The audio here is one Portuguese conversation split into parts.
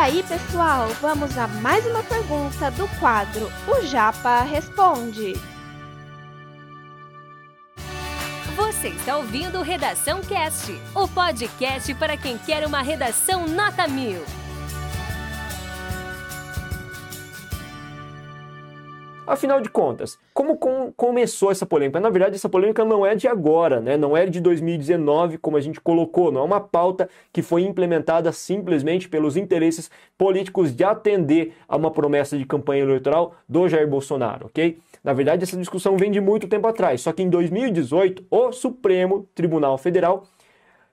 aí, pessoal, vamos a mais uma pergunta do quadro O Japa Responde. Você está ouvindo Redação Cast, o podcast para quem quer uma redação nota mil. Afinal de contas, como com começou essa polêmica? Na verdade, essa polêmica não é de agora, né? não é de 2019, como a gente colocou, não é uma pauta que foi implementada simplesmente pelos interesses políticos de atender a uma promessa de campanha eleitoral do Jair Bolsonaro, ok? Na verdade, essa discussão vem de muito tempo atrás, só que em 2018, o Supremo Tribunal Federal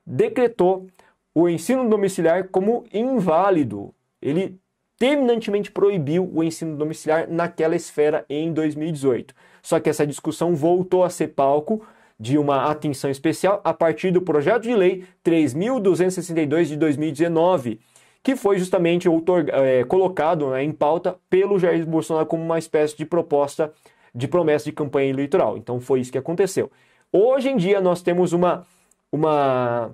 decretou o ensino domiciliar como inválido. Ele terminantemente proibiu o ensino domiciliar naquela esfera em 2018. Só que essa discussão voltou a ser palco de uma atenção especial a partir do projeto de lei 3.262 de 2019, que foi justamente é, colocado né, em pauta pelo Jair Bolsonaro como uma espécie de proposta de promessa de campanha eleitoral. Então foi isso que aconteceu. Hoje em dia nós temos uma, uma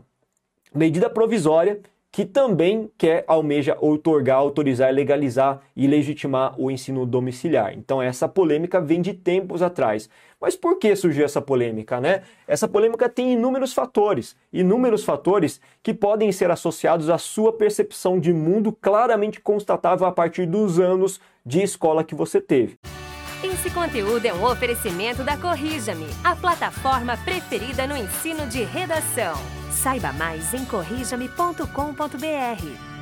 medida provisória que também quer, almeja outorgar, autorizar, legalizar e legitimar o ensino domiciliar. Então essa polêmica vem de tempos atrás. Mas por que surgiu essa polêmica, né? Essa polêmica tem inúmeros fatores, inúmeros fatores que podem ser associados à sua percepção de mundo claramente constatável a partir dos anos de escola que você teve. Esse conteúdo é um oferecimento da Corrija-me, a plataforma preferida no ensino de redação. Saiba mais em corrijame.com.br.